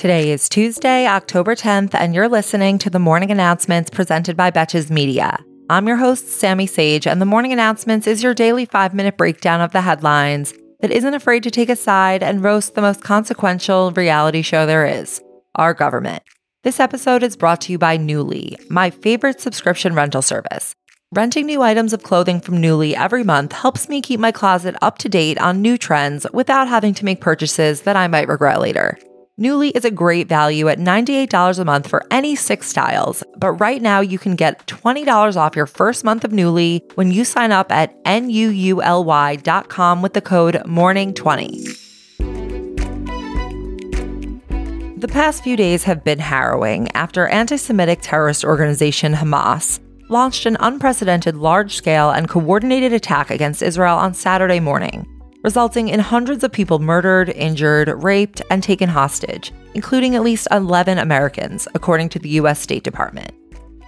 Today is Tuesday, October 10th, and you're listening to the morning announcements presented by Betches Media. I'm your host, Sami Sage, and the morning announcements is your daily five minute breakdown of the headlines that isn't afraid to take a side and roast the most consequential reality show there is our government. This episode is brought to you by Nuuly, my favorite subscription rental service. Renting new items of clothing from Nuuly every month helps me keep my closet up to date on new trends without having to make purchases that I might regret later. Nuuly is a great value at $98 a month for any six styles, but right now you can get $20 off your first month of Nuuly when you sign up at nuuly.com with the code MORNING20. The past few days have been harrowing after anti Semitic terrorist organization Hamas launched an unprecedented large scale and coordinated attack against Israel on Saturday morning resulting in hundreds of people murdered, injured, raped, and taken hostage, including at least 11 Americans, according to the U.S. State Department.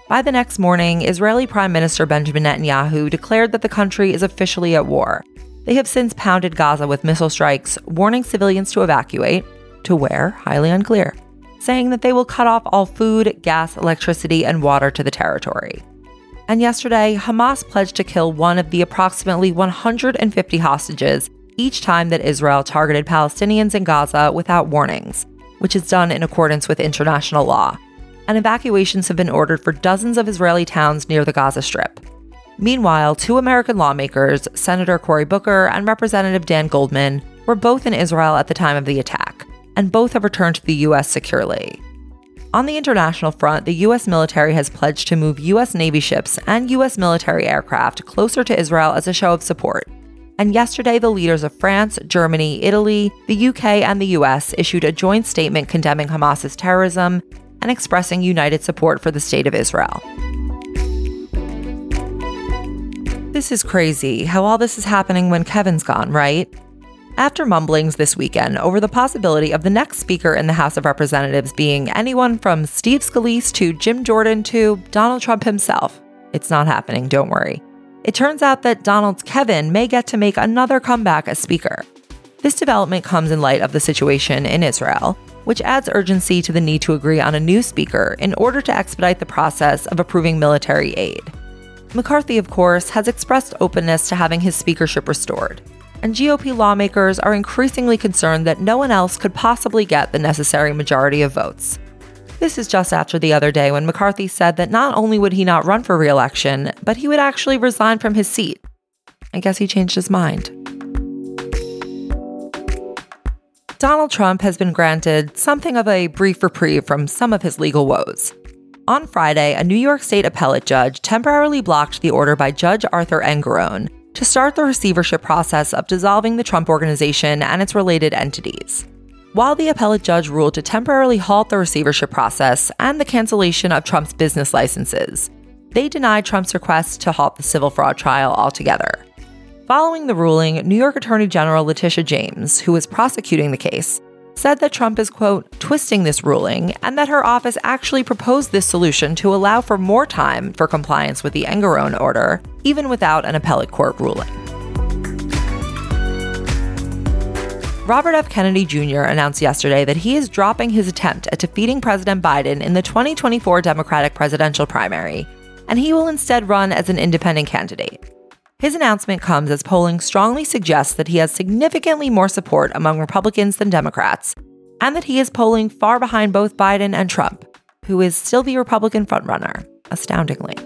By the next morning, Israeli Prime Minister Benjamin Netanyahu declared that the country is officially at war. They have since pounded Gaza with missile strikes, warning civilians to evacuate, to where, highly unclear, saying that they will cut off all food, gas, electricity, and water to the territory. And yesterday, Hamas pledged to kill one of the approximately 150 hostages each time that Israel targeted Palestinians in Gaza without warnings, which is done in accordance with international law. And evacuations have been ordered for dozens of Israeli towns near the Gaza Strip. Meanwhile, two American lawmakers, Senator Cory Booker and Representative Dan Goldman, were both in Israel at the time of the attack, and both have returned to the U.S. securely. On the international front, the U.S. military has pledged to move U.S. Navy ships and U.S. military aircraft closer to Israel as a show of support and yesterday, the leaders of France, Germany, Italy, the UK, and the US issued a joint statement condemning Hamas's terrorism and expressing united support for the state of Israel. This is crazy how all this is happening when Kevin's gone, right? After mumblings this weekend over the possibility of the next speaker in the House of Representatives being anyone from Steve Scalise to Jim Jordan to Donald Trump himself, it's not happening, don't worry. It turns out that Donald's Kevin may get to make another comeback as Speaker. This development comes in light of the situation in Israel, which adds urgency to the need to agree on a new Speaker in order to expedite the process of approving military aid. McCarthy, of course, has expressed openness to having his speakership restored, and GOP lawmakers are increasingly concerned that no one else could possibly get the necessary majority of votes. This is just after the other day when McCarthy said that not only would he not run for re election, but he would actually resign from his seat. I guess he changed his mind. Donald Trump has been granted something of a brief reprieve from some of his legal woes. On Friday, a New York State appellate judge temporarily blocked the order by Judge Arthur Engoron to start the receivership process of dissolving the Trump Organization and its related entities. While the appellate judge ruled to temporarily halt the receivership process and the cancellation of Trump's business licenses, they denied Trump's request to halt the civil fraud trial altogether. Following the ruling, New York Attorney General Letitia James, who was prosecuting the case, said that Trump is, quote, twisting this ruling and that her office actually proposed this solution to allow for more time for compliance with the Engoron order, even without an appellate court ruling. Robert F. Kennedy Jr. announced yesterday that he is dropping his attempt at defeating President Biden in the 2024 Democratic presidential primary, and he will instead run as an independent candidate. His announcement comes as polling strongly suggests that he has significantly more support among Republicans than Democrats, and that he is polling far behind both Biden and Trump, who is still the Republican frontrunner, astoundingly.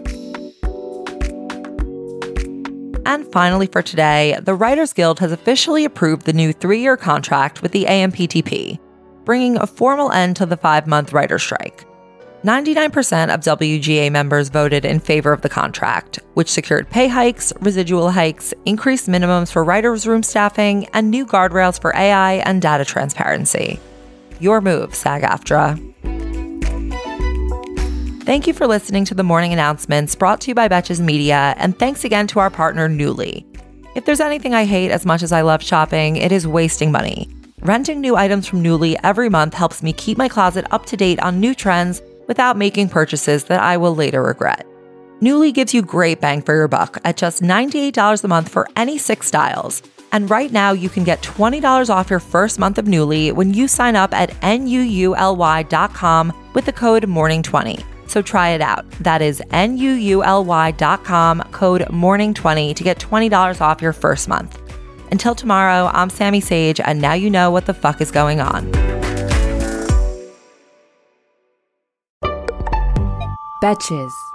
And finally, for today, the Writers Guild has officially approved the new three year contract with the AMPTP, bringing a formal end to the five month writer strike. 99% of WGA members voted in favor of the contract, which secured pay hikes, residual hikes, increased minimums for writers' room staffing, and new guardrails for AI and data transparency. Your move, SAG AFTRA. Thank you for listening to the morning announcements brought to you by Betches Media, and thanks again to our partner, Nuuly. If there's anything I hate as much as I love shopping, it is wasting money. Renting new items from Nuuly every month helps me keep my closet up to date on new trends without making purchases that I will later regret. Nuuly gives you great bang for your buck at just $98 a month for any six styles And right now, you can get $20 off your first month of Nuuly when you sign up at N-U-U-L-Y.com with the code MORNING20. So try it out. That is dot com code MORNING20 to get $20 off your first month. Until tomorrow, I'm Sami Sage, and now you know what the fuck is going on. Betches.